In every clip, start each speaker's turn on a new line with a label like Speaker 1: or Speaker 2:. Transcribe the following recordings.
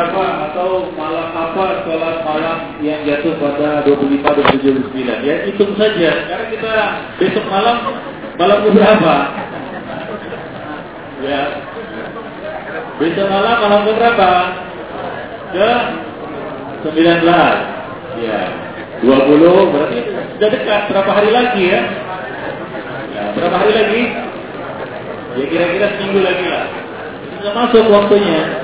Speaker 1: apa? Atau malam apa? Sholat malam yang jatuh pada 25 dan 79 ya hitung saja. Karena kita besok malam malam berapa? Ya. Besok malam malam berapa? Ke 19 ya. 20 berarti sudah dekat. Berapa hari lagi ya, ya berapa hari lagi? Ya kira-kira seminggu lagi lah. Sudah masuk waktunya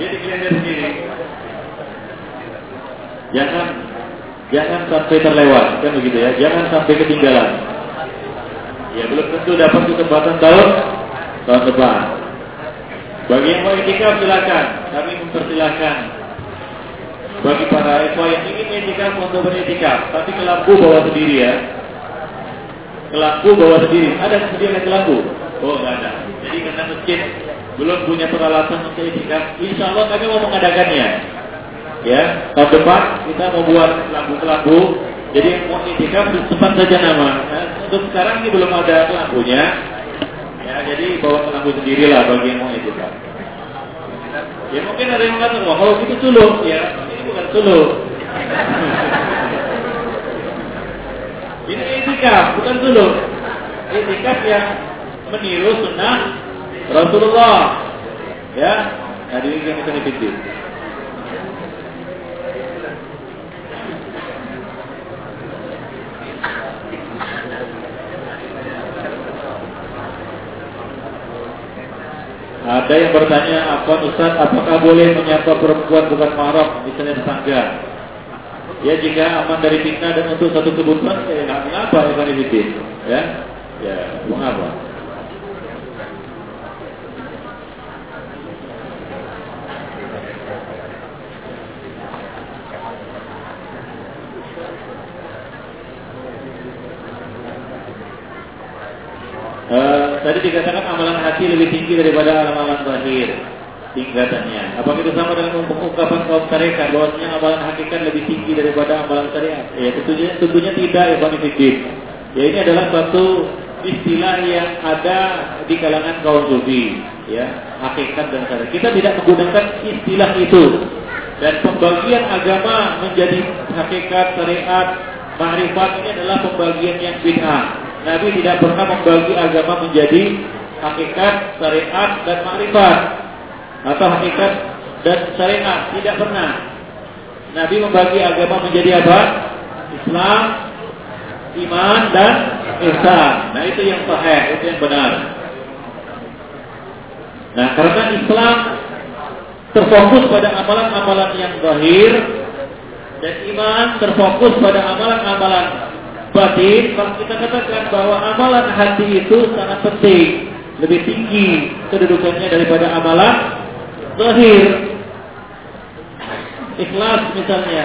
Speaker 1: jadi kalian sendiri. Jangan jangan sampai terlewat, kan begitu ya. Jangan sampai ketinggalan. Ya belum tentu dapat kesempatan tahun tahun depan. Bagi yang mau itikaf silakan, kami mempersilahkan. Bagi para ikhwah yang ingin itikaf untuk beritikaf, tapi ke bawa sendiri ya. Ke bawa sendiri. Ada yang ke? Oh, enggak ada. Jadi karena masjid belum punya peralatan untuk itikaf, insya Allah kami mau mengadakannya. Ya, tahun depan kita mau buat lampu-lampu. Jadi mau itikaf sempat saja nama. Nah, untuk sekarang ini belum ada lampunya. Ya, jadi bawa lampu sendiri lah bagi yang mau itikaf. Ya mungkin ada yang mengatakan, wah kalau itu suluh, ya ini bukan suluh. ini itikaf, bukan suluh. Itikaf yang meniru sunnah Rasulullah. Ya, hadirin yang kita ikuti. Ada yang bertanya, apa Ustaz, apakah boleh menyapa perempuan bukan mahram, misalnya tetangga? Ya jika aman dari fitnah dan untuk satu kebutuhan, ya nggak mengapa ya Ya, ya mengapa? Dikatakan amalan hati lebih tinggi daripada amalan zahir tingkatannya. Apakah itu sama dengan ungkapan kaum tarekat bahwasanya amalan hakikat lebih tinggi daripada amalan syariat? Ya tentunya tentunya tidak ya Bani Ya ini adalah satu istilah yang ada di kalangan kaum sufi, ya hakikat dan syariat. Kita tidak menggunakan istilah itu dan pembagian agama menjadi hakikat syariat Makrifat ini adalah pembagian yang bid'ah. Nabi tidak pernah membagi agama menjadi hakikat, syariat, dan makrifat atau hakikat dan syariat tidak pernah. Nabi membagi agama menjadi apa? Islam, iman dan ihsan. Nah itu yang sahih, itu yang benar. Nah karena Islam terfokus pada amalan-amalan yang zahir dan iman terfokus pada amalan-amalan batin, kalau kita katakan bahwa amalan hati itu sangat penting, lebih tinggi kedudukannya daripada amalan zahir. Ikhlas misalnya.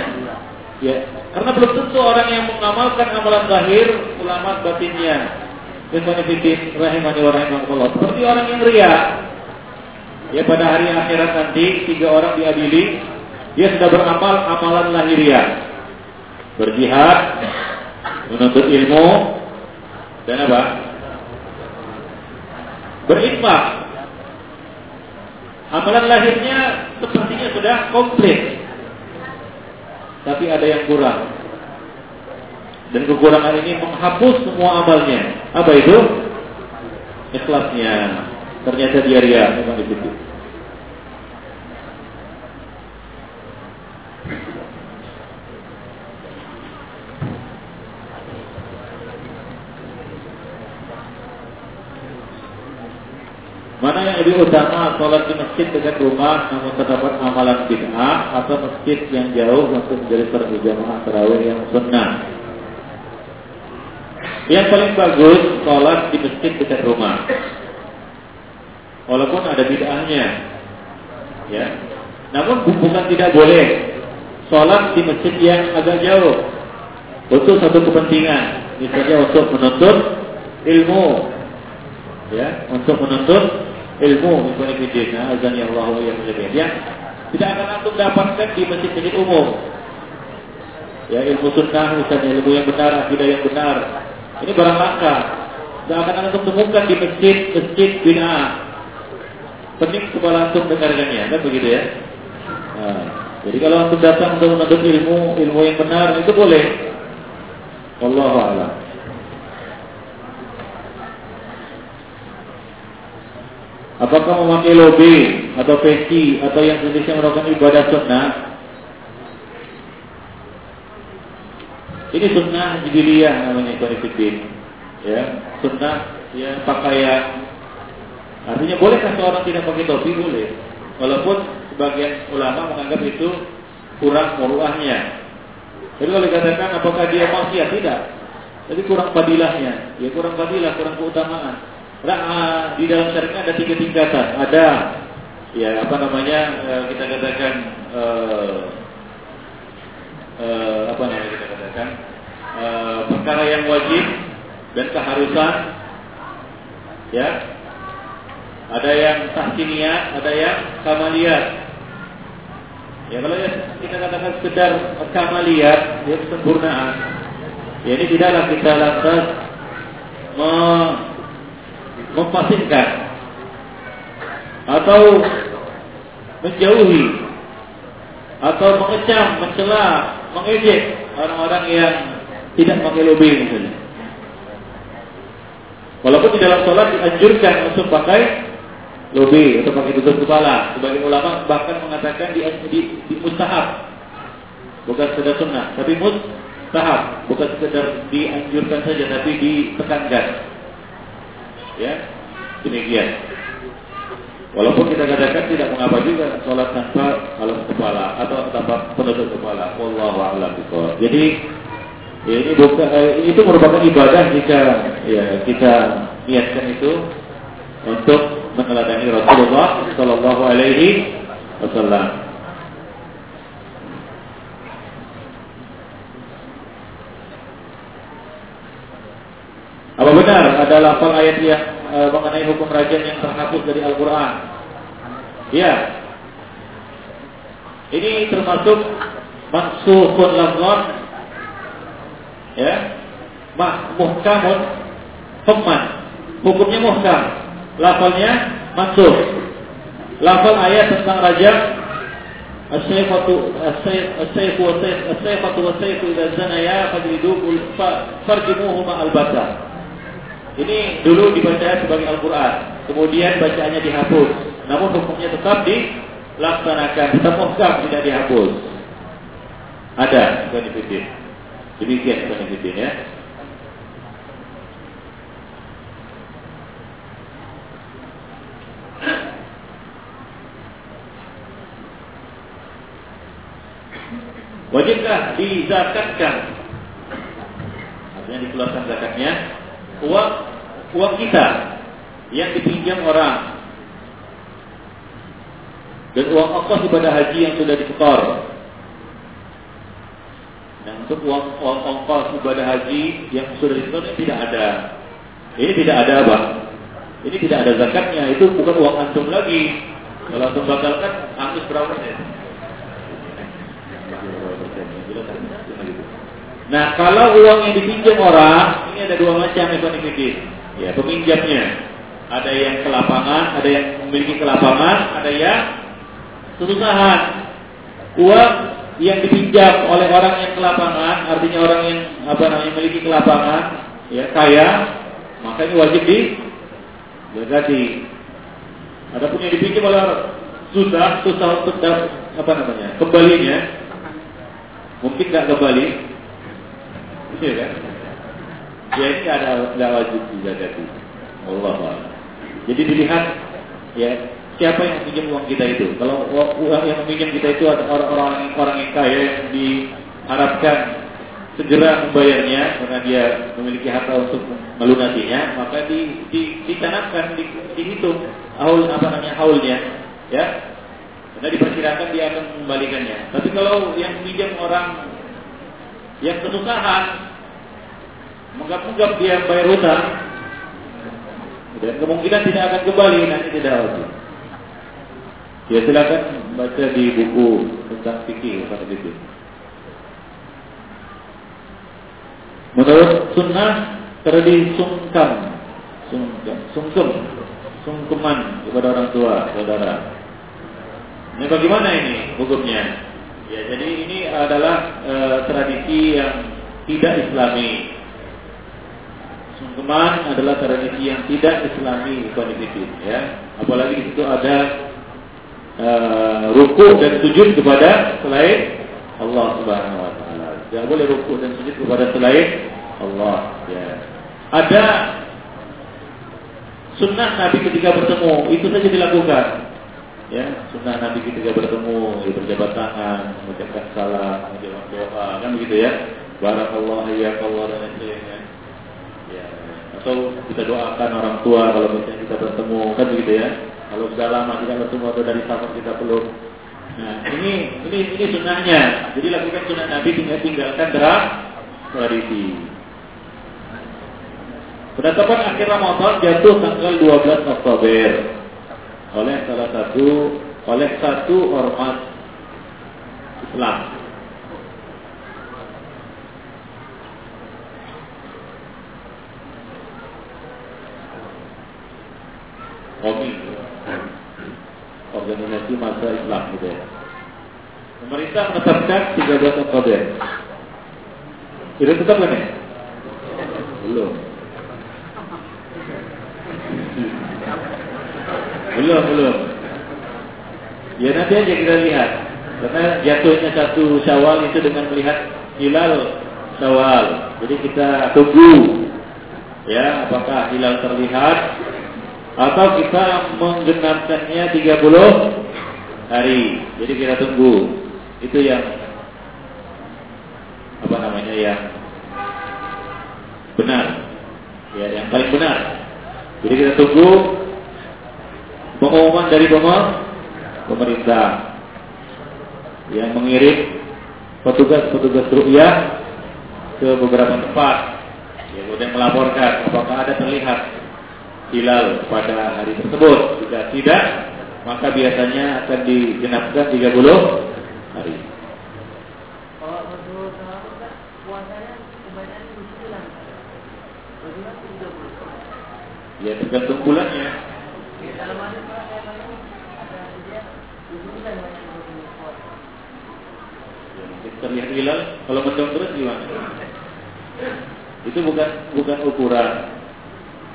Speaker 1: Ya, karena belum tentu orang yang mengamalkan amalan zahir ulama batinnya. Bismillahirrahmanirrahim rahimani wa rahimakumullah. Seperti orang yang ria. Ya pada hari akhirat nanti tiga orang diadili, dia sudah beramal amalan lahiriah. Berjihad, menuntut ilmu dan apa? Berinfak. Amalan lahirnya sepertinya sudah komplit. Tapi ada yang kurang. Dan kekurangan ini menghapus semua amalnya. Apa itu? Ikhlasnya. Ternyata dia ria memang di. Mana yang lebih utama sholat di masjid dekat rumah namun terdapat amalan bid'ah atau masjid yang jauh untuk menjadi jamaah terawih yang sunnah? Yang paling bagus sholat di masjid dekat rumah. Walaupun ada bid'ahnya, ya. Namun bukan tidak boleh sholat di masjid yang agak jauh untuk satu kepentingan, misalnya untuk menuntut ilmu, ya, untuk menuntut ilmu mengikuti azan yang Allah menjadi ya. Tidak akan antum dapatkan di masjid-masjid umum. Ya ilmu sunnah misalnya ilmu yang benar akidah yang benar. Ini barang langka. Tidak akan antum temukan di masjid masjid bina pening kepala antum dengarkannya, kan begitu ya? Nah, jadi kalau antum datang untuk menuntut ilmu, ilmu yang benar itu boleh. Allah a'lam. Apakah memakai lobe atau peci atau yang sejenisnya merupakan ibadah sunnah? Ini sunnah jibiliyah namanya. Ya, sunnah ya pakaian. Artinya bolehkah seorang tidak pakai topi? Boleh. Walaupun sebagian ulama menganggap itu kurang muruahnya. Jadi kalau dikatakan apakah dia maksiat? Tidak. Jadi kurang fadilahnya. Ya kurang fadilah, kurang keutamaan. Nah, di dalam syariat ada tiga tingkatan. Ada ya apa namanya eh, kita katakan uh, uh, apa namanya kita katakan uh, perkara yang wajib dan keharusan ya. Ada yang tahsiniyat ada yang kamaliyat ya kalau ya kita katakan sekedar kamaliyat ya kesempurnaan. Ya ini tidaklah kita lantas memfasihkan atau menjauhi atau mengecam, mencela, mengejek orang-orang yang tidak lobe misalnya. Walaupun di dalam sholat dianjurkan untuk pakai lobe atau pakai tutup kepala. Sebagian ulama bahkan mengatakan di, di, di mustahab, bukan sekedar sunnah, tapi mustahab, bukan sekedar dianjurkan saja, tapi ditekankan. Ya, demikian. Walaupun kita katakan tidak mengapa juga sholat tanpa alas kepala atau tanpa penutup kepala. Wallahu a'lam Jadi ya ini bukan eh, itu merupakan ibadah jika ya kita niatkan itu untuk meneladani Rasulullah Shallallahu Alaihi Wasallam. Apa benar ada lafal ayat yang e, mengenai hukum rajam yang terhapus dari Al-Quran? Ya. Ini termasuk mansuhun lafzon ya. Mah muhkamun hukman. Hukumnya muhkam. Lafalnya mansuh lafal ayat tentang rajam As-sayfatu as-sayfu as-sayfatu was-sayfu idza zanaya fajlidu farjimuhuma al-bata ini dulu dibaca sebagai Al-Quran, kemudian bacaannya dihapus. Namun hukumnya tetap dilaksanakan, tetap muhkam tidak dihapus. Ada benefit. Demikian benefit ya. Wajibkah dizakatkan? Artinya dikeluarkan zakatnya uang uang kita yang dipinjam orang dan uang ongkos ibadah haji yang sudah disetor. Dan untuk uang, uang ongkos ibadah haji yang sudah disetor ini tidak ada. Ini tidak ada bang. Ini tidak ada zakatnya. Itu bukan uang antum lagi. Kalau antum batalkan, antus berapa persen? Nah, kalau uang yang dipinjam orang, ini ada dua macam ekonomi Ya, peminjamnya. Ada yang ke lapangan, ada yang memiliki ke lapangan, ada yang kesusahan. Uang yang dipinjam oleh orang yang ke lapangan, artinya orang yang apa namanya memiliki ke lapangan, ya kaya, maka ini wajib di berarti. Adapun yang dipinjam oleh susah, susah untuk apa namanya kembalinya, mungkin nggak kembali, kan? Ya ini ada nggak wajib jadi Allah Jadi dilihat ya siapa yang pinjam uang kita itu. Kalau uang yang meminjam kita itu ada orang-orang orang yang kaya yang diharapkan segera membayarnya karena dia memiliki harta untuk melunasinya, maka di, di, di, dihitung haul apa namanya haulnya, ya. Karena diperkirakan dia akan mengembalikannya. Tapi kalau yang pinjam orang yang kesusahan menggap-menggap dia bayar hutang dan kemungkinan tidak akan kembali nanti tidak wajib. Ya silakan baca di buku tentang fikih pada itu. Menurut sunnah terjadi sungkam, sungkam, sungkem, sungkeman kepada orang tua, saudara. Ini bagaimana ini hukumnya? Ya, jadi ini adalah e, tradisi yang tidak islami. Sungkeman adalah tradisi yang tidak islami kondisi ya. Apalagi di situ ada e, ruku dan sujud kepada selain Allah Subhanahu wa taala. Tidak boleh ruku dan sujud kepada selain Allah ya. Ada sunnah Nabi ketika bertemu itu saja dilakukan. Ya, sunnah Nabi ketika bertemu, ya, berjabat tangan, mengucapkan salam, mengucapkan doa, kan begitu ya. Barakallahu ya Allah dan lain-lain. Ya, atau kita doakan orang tua kalau misalnya kita bertemu, kan begitu ya. Kalau sudah lama tidak bertemu atau dari safar kita peluk. Nah, ini ini ini sunnahnya. Jadi lakukan sunnah Nabi tinggal tinggalkan derap tradisi. Penetapan akhir Ramadan jatuh tanggal 12 Oktober oleh salah satu oleh satu ormas Islam. Komi, organisasi masa Islam gitu ya. Pemerintah menetapkan 13 Oktober. Itu tetap kan ya? Belum. Belum, belum. Ya nanti aja kita lihat. Karena jatuhnya satu syawal itu dengan melihat hilal syawal. Jadi kita tunggu. Ya, apakah hilal terlihat atau kita menggenapkannya 30 hari. Jadi kita tunggu. Itu yang apa namanya yang benar. Ya, yang paling benar. Jadi kita tunggu pengumuman dari pemerintah yang mengirim petugas-petugas rukyah ke beberapa tempat yang kemudian melaporkan apakah ada terlihat hilal pada hari tersebut jika tidak maka biasanya akan digenapkan 30 hari Ya tergantung bulannya. terlihat hilal, kalau mendung terus gimana? Itu bukan bukan ukuran.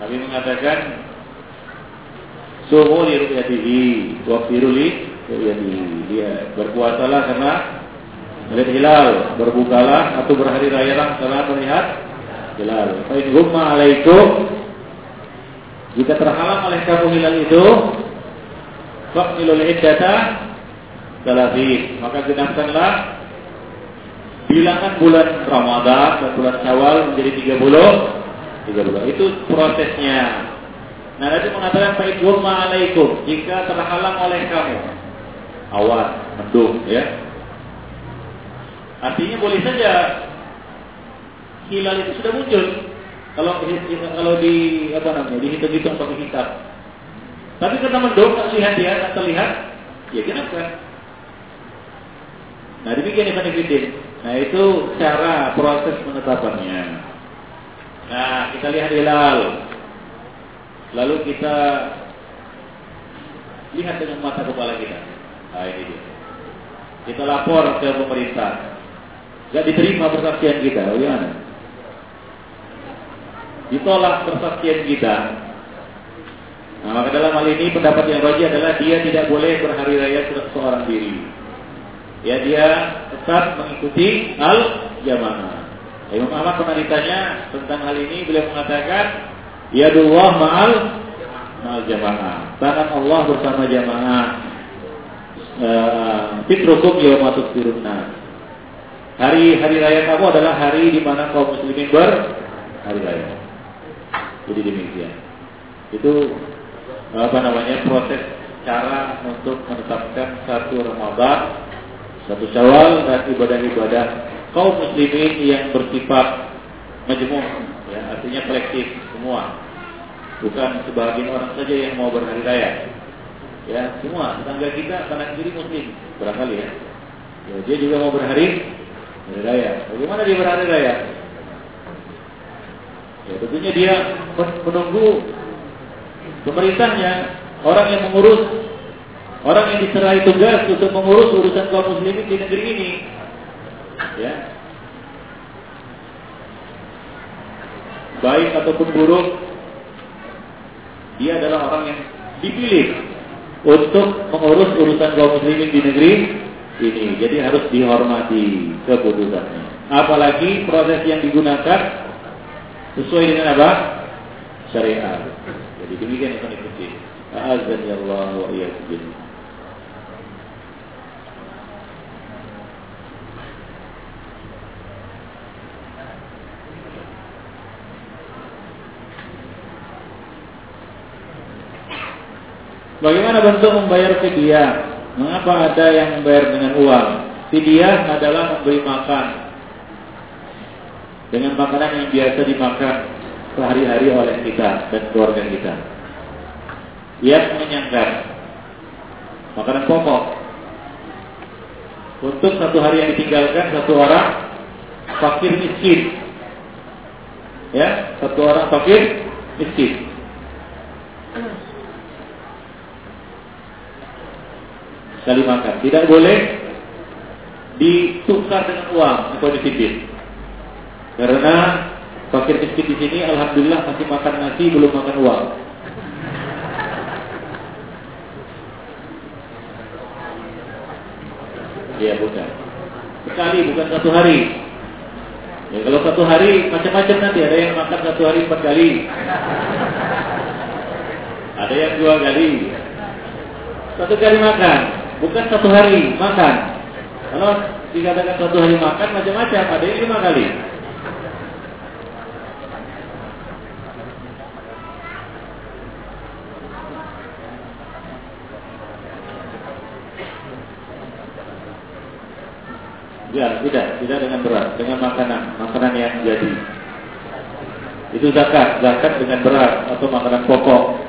Speaker 1: Kami mengatakan suhu li ru'yatihi wa firuli ru'yatihi. Dia berpuasalah karena melihat hilal, berbukalah atau berhari raya setelah melihat hilal. Fa in alaikum jika terhalang oleh kamu hilal itu, faqilul iddata salatin. Maka genapkanlah bilangan bulan Ramadan dan bulan Syawal menjadi 30 30 itu prosesnya. Nah Nabi mengatakan baik alaikum. Jika terhalang oleh kamu. Awan mendung ya. Artinya boleh saja hilal itu sudah muncul. Kalau kalau di apa namanya dihitung-hitung pakai hitam tapi karena mendung tak lihat dia tak terlihat ya kenapa? Nah demikian Ibn Fidin Nah itu cara proses penetapannya. Nah kita lihat hilal. Lalu kita lihat dengan mata kepala kita. Nah ini dia. Kita lapor ke pemerintah. Gak diterima persaksian kita, bagaimana? Ditolak persaksian kita. Nah, maka dalam hal ini pendapat yang rajin adalah dia tidak boleh berhari raya seorang diri. Ya dia tetap mengikuti al jamaah. Imam Ahmad pernah ditanya tentang hal ini, beliau mengatakan, Ya Allah ma'al ma'al jamaah. Tangan Allah bersama jamaah. Eh, fitrukum yawma tusbirunna. Hari hari raya kamu adalah hari di mana kaum muslimin ber hari raya. Jadi demikian. Itu apa namanya proses cara untuk menetapkan satu Ramadan satu syawal dan ibadah-ibadah kaum muslimin yang bersifat majmuk, ya, artinya kolektif semua. Bukan sebagian orang saja yang mau berhari raya. Ya, semua tetangga kita kanan kiri muslim barangkali ya. ya. Dia juga mau berhari hari raya. Bagaimana dia berhari raya? Ya, tentunya dia menunggu Pemerintahnya orang yang mengurus orang yang diserai tugas untuk mengurus urusan kaum muslimin di negeri ini. Ya. Baik ataupun buruk, dia adalah orang yang dipilih untuk mengurus urusan kaum muslimin di negeri ini. Jadi harus dihormati keputusannya. Apalagi proses yang digunakan sesuai dengan apa? Syariat. Jadi demikian yang ikuti. Azan ya Allah wa iyyakum. Bagaimana bentuk membayar fidyah? Mengapa ada yang membayar dengan uang? Fidyah adalah memberi makan dengan makanan yang biasa dimakan sehari-hari oleh kita dan keluarga kita. Yang menyenangkan makanan pokok. Untuk satu hari yang ditinggalkan satu orang fakir miskin. Ya, satu orang fakir miskin. Sekali makan. Tidak boleh ditukar dengan uang atau dititip. Karena fakir miskin di sini alhamdulillah masih makan nasi belum makan uang. Iya bukan. Sekali bukan satu hari. Ya, kalau satu hari macam-macam nanti ada yang makan satu hari empat kali. Ada yang dua kali. Satu kali makan bukan satu hari makan. Kalau dikatakan satu hari makan macam-macam, ada yang lima kali. Ya, tidak, tidak dengan berat, dengan makanan, makanan yang jadi. Itu zakat, zakat dengan berat atau makanan pokok.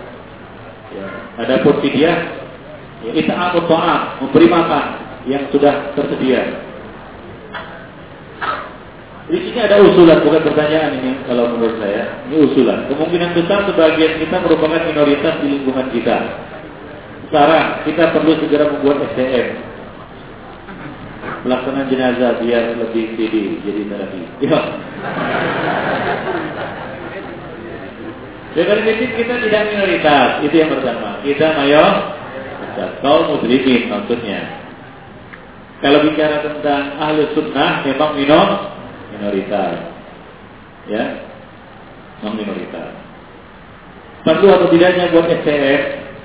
Speaker 1: Ya. Adapun Ya, Ita'amut ta'am, memberi makan yang sudah tersedia. Di sini ada usulan, bukan pertanyaan ini kalau menurut saya. Ini usulan. Kemungkinan besar sebagian kita merupakan minoritas di lingkungan kita. Sekarang kita perlu segera membuat SDM. Pelaksanaan jenazah biar lebih jadi jadi terapi. Ya. Dengan kita tidak minoritas, itu yang pertama. Kita mayor kaum muslimin maksudnya. Kalau bicara tentang ahli sunnah memang minor minoritas. Ya. Memang minoritas. Perlu atau tidaknya buat STM,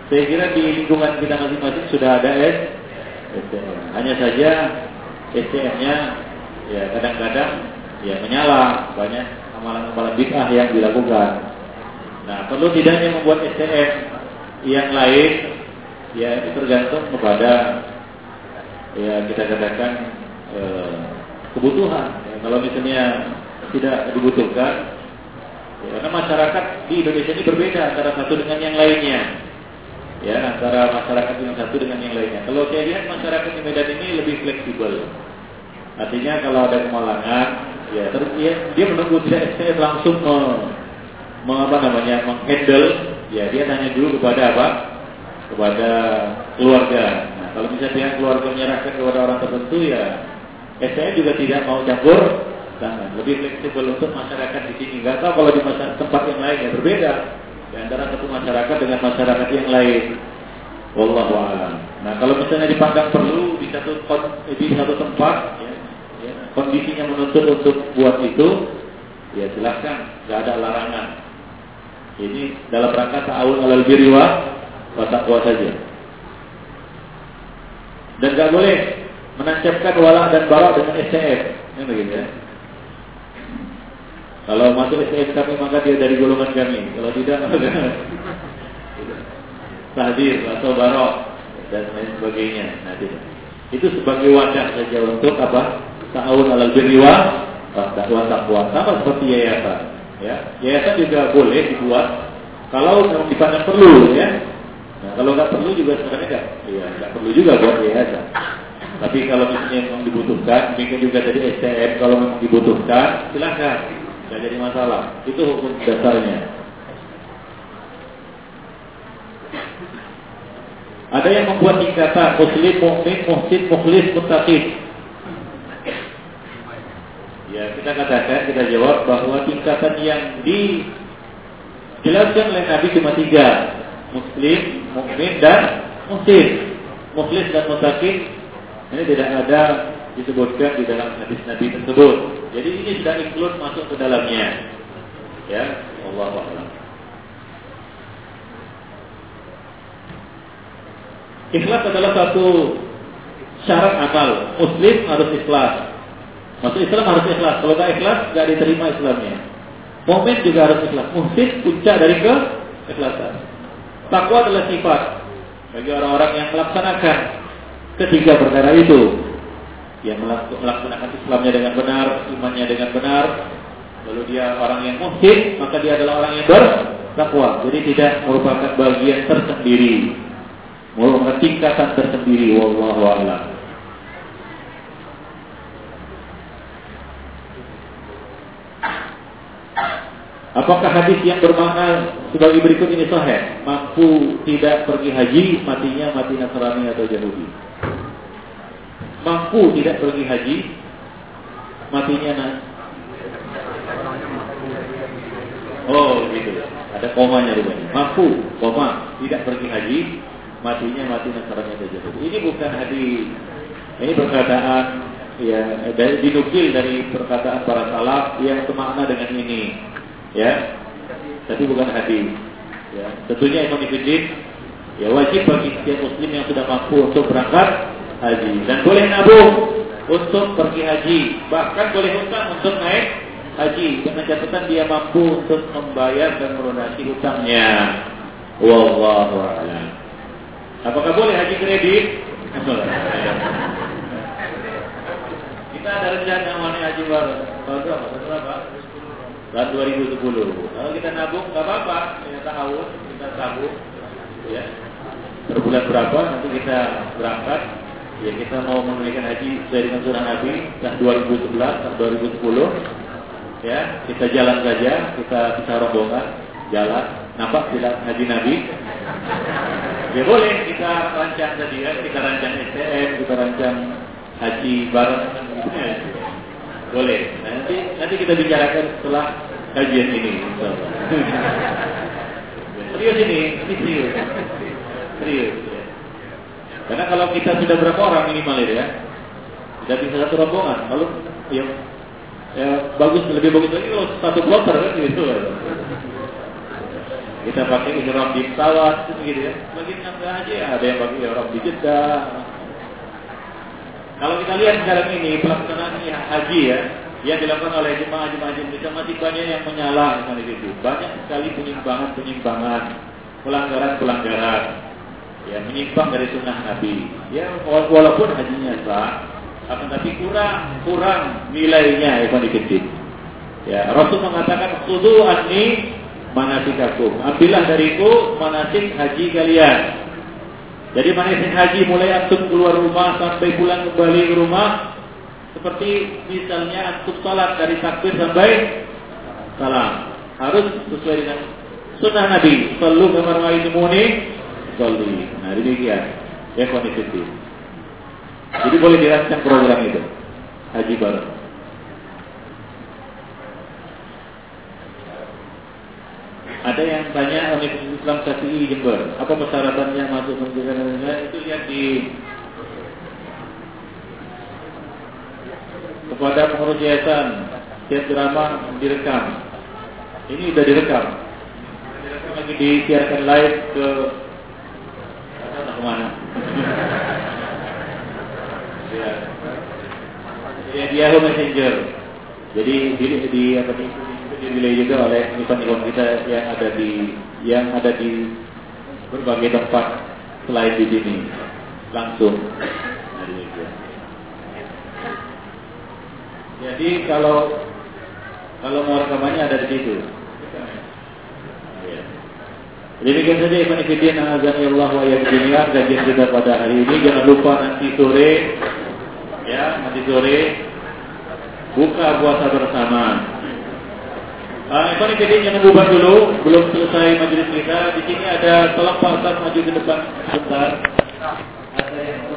Speaker 1: saya kira di lingkungan kita masing-masing sudah ada S STM. Hanya saja STM-nya ya kadang-kadang ya menyala banyak amalan-amalan bid'ah yang dilakukan. Nah, perlu tidaknya membuat STM yang lain ya itu tergantung kepada ya kita katakan e, kebutuhan. Ya, kalau misalnya tidak dibutuhkan, ya, karena masyarakat di Indonesia ini berbeda antara satu dengan yang lainnya. Ya, antara masyarakat yang satu dengan yang lainnya. Kalau saya lihat masyarakat di Medan ini lebih fleksibel. Artinya kalau ada kemalangan, ya terus dia, dia menunggu tidak saya langsung me, me, apa namanya menghandle, ya dia tanya dulu kepada apa kepada keluarga. Nah, kalau misalnya keluarga menyerahkan kepada orang tertentu ya saya juga tidak mau campur tangan. Lebih fleksibel untuk masyarakat di sini. Gak tahu kalau di tempat yang lain ya berbeda di antara satu masyarakat dengan masyarakat yang lain. Wallahu a'lam. Nah, kalau misalnya dipandang perlu di satu di satu tempat ya, ya, kondisinya menuntut untuk buat itu, ya silahkan, nggak ada larangan. Ini dalam rangka ta'awun alal birri Watakwa saja. Dan gak boleh menancapkan wala dan barak dengan SCF. Ini begitu ya. Kalau masuk SCF kami maka dia dari golongan kami. Kalau tidak maka atau barok dan lain sebagainya. Nah, tidak. Itu sebagai wadah saja untuk apa? Ta'awun alal birri wa dakwah takwa. Sama seperti yayasan. Ya, yayasan juga boleh dibuat kalau memang dipandang perlu ya Nah, kalau nggak perlu juga sebenarnya nggak, iya nggak perlu juga buat yayasan. Tapi kalau misalnya memang dibutuhkan, mungkin juga dari STM kalau memang dibutuhkan, silahkan, nggak jadi masalah. Itu hukum dasarnya. Ada yang membuat tingkatan muslim, mukmin, muhsin, mukhlis, muttaqin. Ya, kita katakan, kita jawab bahwa tingkatan yang dijelaskan oleh Nabi cuma tiga. Muslim, mukmin, dan muhsin. Mukhlis dan muttaqin ini tidak ada disebutkan di dalam hadis Nabi tersebut. Jadi ini sudah include masuk ke dalamnya. Ya, Allah a'lam. Ikhlas adalah satu syarat amal. Muslim harus ikhlas. Masuk Islam harus ikhlas. Kalau tidak ikhlas, tidak diterima Islamnya. Mukmin juga harus ikhlas. Muhsin puncak dari ke ikhlasan. Takwa adalah sifat bagi orang-orang yang melaksanakan ketiga perkara itu. Yang melaksanakan Islamnya dengan benar, imannya dengan benar, lalu dia orang yang muhsin, maka dia adalah orang yang bertakwa. Jadi tidak merupakan bagian tersendiri merupakan tingkatan tersendiri wallahu a'lam. Apakah hadis yang bermakna sebagai berikut ini sahih? Mampu tidak pergi haji, matinya mati Nasrani atau Yahudi. Mampu tidak pergi haji, matinya nas Oh gitu. Ada komanya rupanya. Mampu, koma, tidak pergi haji, matinya mati Nasrani atau Yahudi. Ini bukan hadis. Ini perkataan ya dari dinukil dari perkataan para salaf yang semakna dengan ini. Ya. Tapi bukan hadis. Ya. Tentunya Imam Ibn ya wajib bagi setiap muslim yang sudah mampu untuk berangkat haji dan boleh nabung untuk pergi haji, bahkan boleh hutang untuk naik haji dengan catatan dia mampu untuk membayar dan melunasi hutangnya. Wallahu a'lam. Apakah boleh haji kredit? Kita ada rencana mana haji baru. Berapa? Tahun berapa? Tahun 2010. Kalau kita nabung nggak apa-apa. Kita tahun, kita tabung. Ya. Per bulan berapa nanti kita berangkat. Ya kita mau menunaikan haji sesuai dengan surah Nabi tahun 2011, tahun 2010. Ya, kita jalan saja, kita bisa rombongan, jalan, nampak tidak haji Nabi. Ya boleh kita rancang tadi ya, kita rancang STM, kita rancang haji bareng. Ya. Boleh. Nah, nanti nanti kita bicarakan setelah kajian ini. serius ini, ini serius. Serius. Ya. Karena kalau kita sudah berapa orang minimal ya, sudah bisa satu rombongan. Lalu ya, ya bagus lebih bagus lagi kalau satu kloter kan gitu. Kita pakai ihram di pesawat gitu ya. Bagi nggak aja ada yang pakai ihram di Jeddah. Kalau kita lihat sekarang ini pelaksanaan haji ya, yang dilakukan oleh jemaah-jemaah Indonesia masih banyak yang menyalah misalnya itu. Banyak sekali penyimpangan-penyimpangan, pelanggaran-pelanggaran. Ya, menyimpang dari sunnah Nabi. Ya, walaupun hajinya sah, akan tapi kurang kurang nilainya Ikhwan Ya, Rasul mengatakan sudu anni manasikakum. Ambillah dariku manasik haji kalian. Jadi manasik haji mulai antum keluar rumah sampai pulang kembali ke rumah seperti misalnya antum salat dari takbir sampai salam. Harus sesuai dengan sunnah Nabi. Sallu kamar muni salli. Nah, demikian. Ya kondisi. Jadi boleh dirancang program itu. Haji bareng. Ada yang tanya Universitas Islam Syafi'i Jember, apa persyaratannya masuk negara itu lihat di kepada pengurus yayasan setiap drama direkam. Ini sudah direkam. Direkam lagi disiarkan live ke mana ke mana? ya. ya, Yahoo Messenger. Jadi di, di apa nih? dinilai juga oleh event-event kita yang ada di yang ada di berbagai tempat selain di sini langsung. Jadi kalau kalau mau rekamannya ada di situ. Jadi Demikian saja Iman Ifidin Allah wa Yabdinian Kajian kita pada hari ini Jangan lupa nanti sore Ya nanti sore Buka puasa bersama Ikhwan jadi jangan bubar dulu, belum selesai majelis kita. Di sini ada tolong Pak maju ke depan sebentar. Ada yang